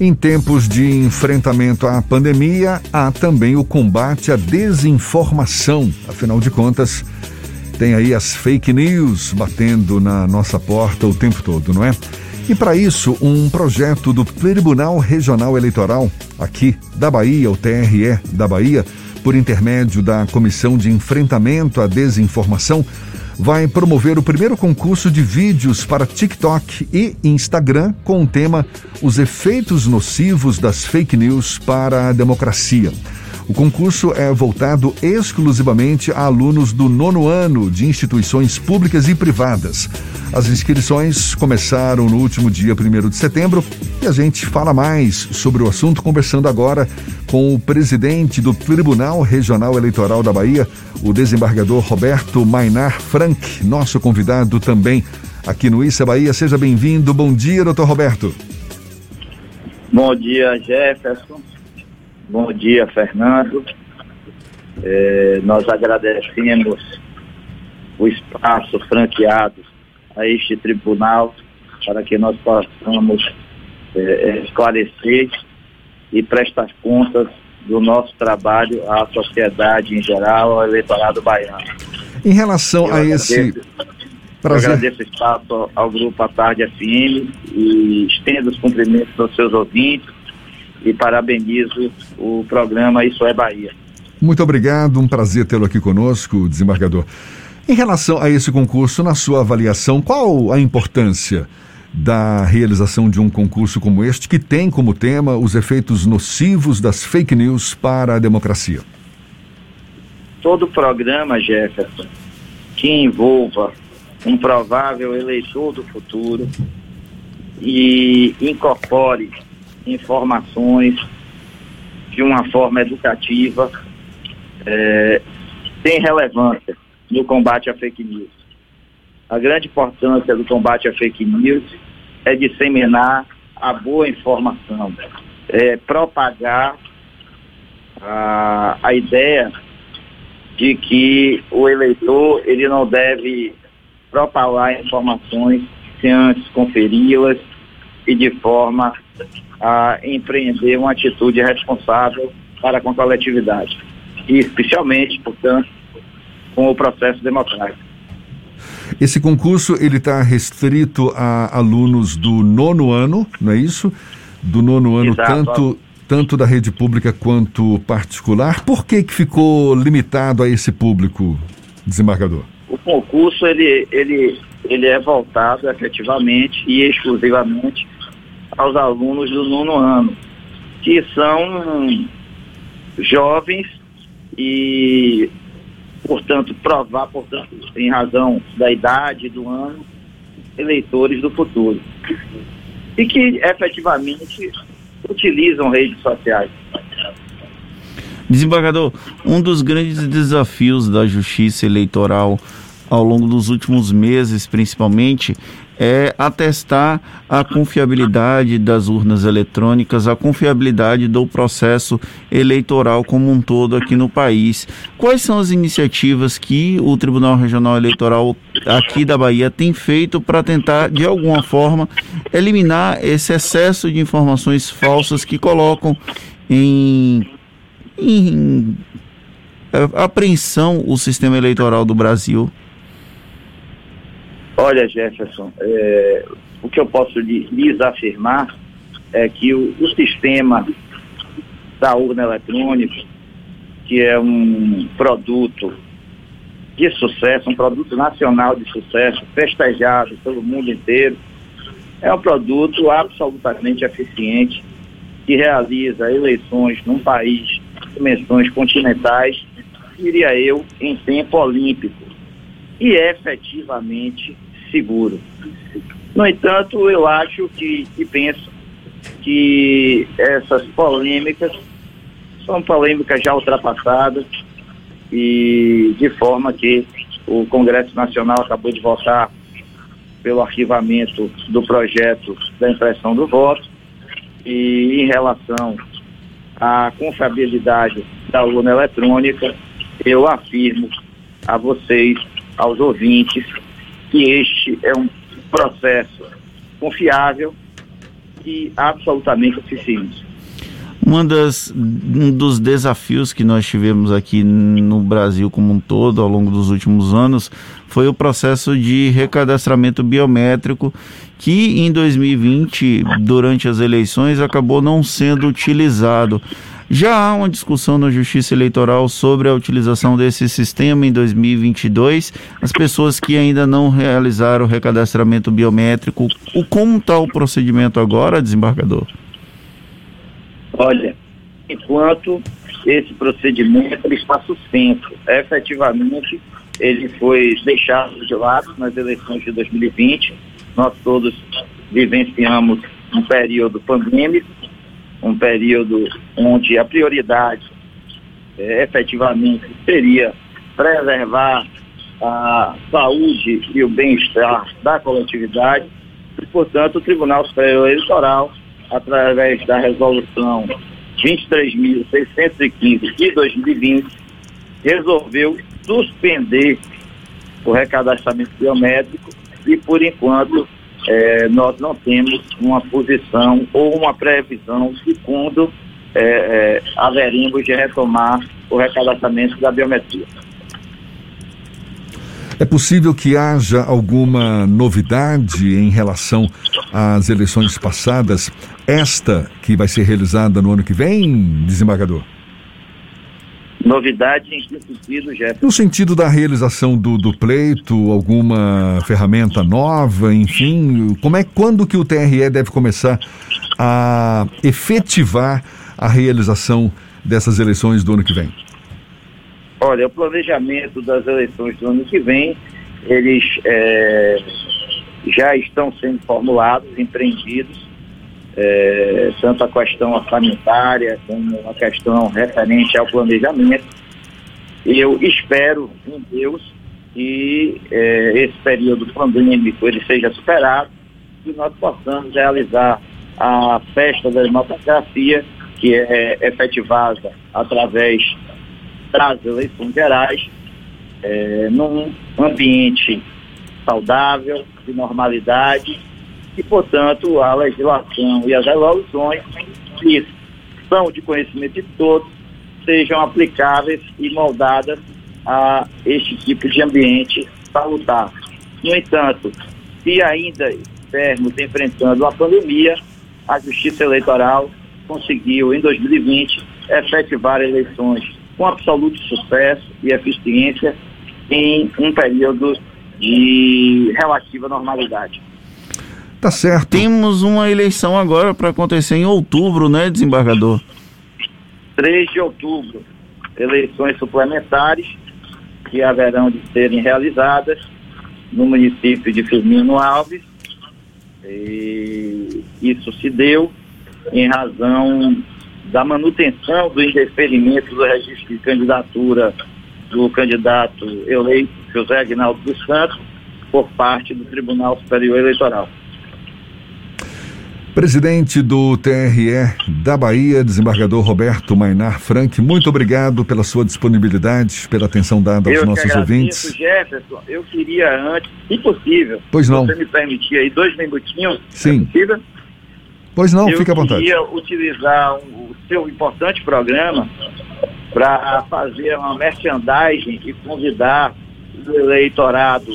Em tempos de enfrentamento à pandemia, há também o combate à desinformação. Afinal de contas, tem aí as fake news batendo na nossa porta o tempo todo, não é? E para isso, um projeto do Tribunal Regional Eleitoral, aqui da Bahia, o TRE da Bahia, por intermédio da Comissão de Enfrentamento à Desinformação, vai promover o primeiro concurso de vídeos para TikTok e Instagram com o tema Os efeitos nocivos das fake news para a democracia. O concurso é voltado exclusivamente a alunos do nono ano de instituições públicas e privadas. As inscrições começaram no último dia 1 de setembro e a gente fala mais sobre o assunto conversando agora com o presidente do Tribunal Regional Eleitoral da Bahia, o desembargador Roberto Mainar Frank, nosso convidado também aqui no Issa Bahia. Seja bem-vindo. Bom dia, doutor Roberto. Bom dia, Jefferson. Bom dia, Fernando. É, nós agradecemos o espaço franqueado a este tribunal para que nós possamos é, é esclarecer e prestar contas do nosso trabalho à sociedade em geral, ao eleitorado baiano. Em relação Eu a esse. Prazer. Eu agradeço o espaço ao Grupo A Tarde FM e estendo os cumprimentos aos seus ouvintes e parabenizo o programa Isso é Bahia. Muito obrigado, um prazer tê-lo aqui conosco, desembargador. Em relação a esse concurso, na sua avaliação, qual a importância da realização de um concurso como este, que tem como tema os efeitos nocivos das fake news para a democracia? Todo programa, Jefferson, que envolva um provável eleitor do futuro e incorpore informações de uma forma educativa, é, tem relevância no combate à fake news. A grande importância do combate à fake news é disseminar a boa informação, é, propagar a, a ideia de que o eleitor ele não deve propalar informações sem antes conferi-las e de forma a empreender uma atitude responsável para com a coletividade. E especialmente, portanto, com o processo democrático. Esse concurso ele está restrito a alunos do nono ano, não é isso? Do nono ano, Exato. tanto tanto da rede pública quanto particular. Por que, que ficou limitado a esse público, desembargador? O concurso ele, ele, ele é voltado efetivamente e exclusivamente aos alunos do nono ano, que são jovens e, portanto, provar, portanto, em razão da idade do ano, eleitores do futuro. E que efetivamente utilizam redes sociais. Desembargador, um dos grandes desafios da justiça eleitoral ao longo dos últimos meses, principalmente, é atestar a confiabilidade das urnas eletrônicas, a confiabilidade do processo eleitoral como um todo aqui no país. Quais são as iniciativas que o Tribunal Regional Eleitoral aqui da Bahia tem feito para tentar, de alguma forma, eliminar esse excesso de informações falsas que colocam em, em apreensão o sistema eleitoral do Brasil? Olha, Jefferson, é, o que eu posso lhes afirmar é que o, o sistema da urna eletrônica, que é um produto de sucesso, um produto nacional de sucesso, festejado pelo mundo inteiro, é um produto absolutamente eficiente que realiza eleições num país de dimensões continentais, diria eu, em tempo olímpico e efetivamente seguro. No entanto, eu acho que, e penso que essas polêmicas são polêmicas já ultrapassadas e de forma que o Congresso Nacional acabou de votar pelo arquivamento do projeto da impressão do voto e em relação à confiabilidade da urna eletrônica, eu afirmo a vocês aos ouvintes que este é um processo confiável e absolutamente eficientes. Uma das, um dos desafios que nós tivemos aqui no Brasil como um todo ao longo dos últimos anos foi o processo de recadastramento biométrico que em 2020, durante as eleições, acabou não sendo utilizado. Já há uma discussão na Justiça Eleitoral sobre a utilização desse sistema em 2022. As pessoas que ainda não realizaram o recadastramento biométrico, o como está o procedimento agora, desembargador? Olha, enquanto esse procedimento está suspenso, efetivamente ele foi deixado de lado nas eleições de 2020. Nós todos vivenciamos um período pandêmico, um período onde a prioridade é, efetivamente seria preservar a saúde e o bem-estar da coletividade. E, portanto, o Tribunal Superior Eleitoral através da resolução 23.615 de 2020, resolveu suspender o recadastramento biométrico e, por enquanto, eh, nós não temos uma posição ou uma previsão de quando eh, haveremos de retomar o recadastramento da biometria. É possível que haja alguma novidade em relação às eleições passadas, esta que vai ser realizada no ano que vem, desembargador? Novidade em que sentido, Jeff? No sentido da realização do, do pleito, alguma ferramenta nova, enfim, como é quando que o TRE deve começar a efetivar a realização dessas eleições do ano que vem? Olha, o planejamento das eleições do ano que vem, eles é, já estão sendo formulados, empreendidos, é, tanto a questão orçamentária como a questão referente ao planejamento. Eu espero em Deus que é, esse período pandêmico ele seja superado e nós possamos realizar a festa da democracia, que é efetivada através das eleições gerais é, num ambiente saudável, de normalidade, e, portanto, a legislação e as resoluções que são de conhecimento de todos sejam aplicáveis e moldadas a este tipo de ambiente salutar. No entanto, se ainda estivermos enfrentando a pandemia, a Justiça Eleitoral conseguiu, em 2020, efetivar eleições com absoluto sucesso e eficiência em um período de relativa normalidade. Tá certo. Temos uma eleição agora para acontecer em outubro, né, desembargador? 3 de outubro, eleições suplementares que haverão de serem realizadas no município de Firmino Alves. E isso se deu em razão da manutenção do indeferimento do registro de candidatura do candidato eleito José Aguinaldo dos Santos por parte do Tribunal Superior Eleitoral. Presidente do TRE da Bahia, desembargador Roberto Mainar Frank, muito obrigado pela sua disponibilidade, pela atenção dada aos eu nossos que ouvintes. Jefferson, eu queria antes, se possível, pois não. você me permitir aí dois minutinhos, Sim. É Pois não, eu fique à vontade. Eu queria utilizar um, o seu importante programa para fazer uma merchandising e convidar o eleitorado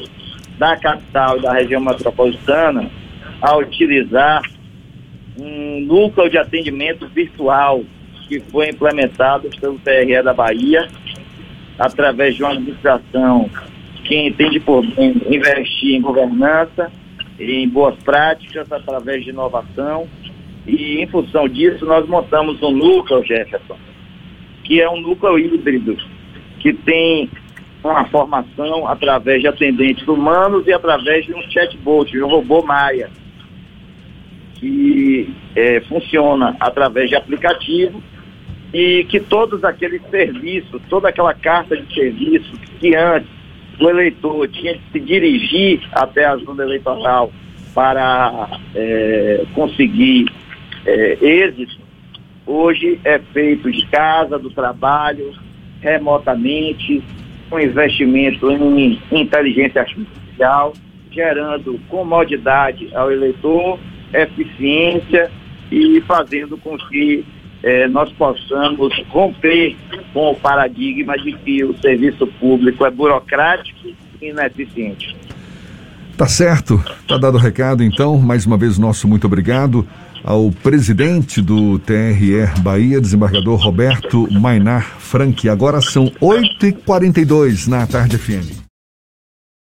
da capital e da região metropolitana a utilizar um núcleo de atendimento virtual que foi implementado pelo TRE da Bahia, através de uma administração que entende por investir em governança, em boas práticas, através de inovação. E em função disso, nós montamos um núcleo, Jefferson, que é um núcleo híbrido, que tem uma formação através de atendentes humanos e através de um chatbot, de um robô Maia, que é, funciona através de aplicativo e que todos aqueles serviços, toda aquela carta de serviço que antes o eleitor tinha de se dirigir até a zona eleitoral para é, conseguir é, êxito, hoje é feito de casa, do trabalho, remotamente, com investimento em inteligência artificial, gerando comodidade ao eleitor, eficiência e fazendo com que eh, nós possamos romper com o paradigma de que o serviço público é burocrático e ineficiente. Tá certo, tá dado o recado então. Mais uma vez, nosso muito obrigado ao presidente do TRE Bahia, desembargador Roberto Mainar Frank. Agora são 8h42 na tarde FM.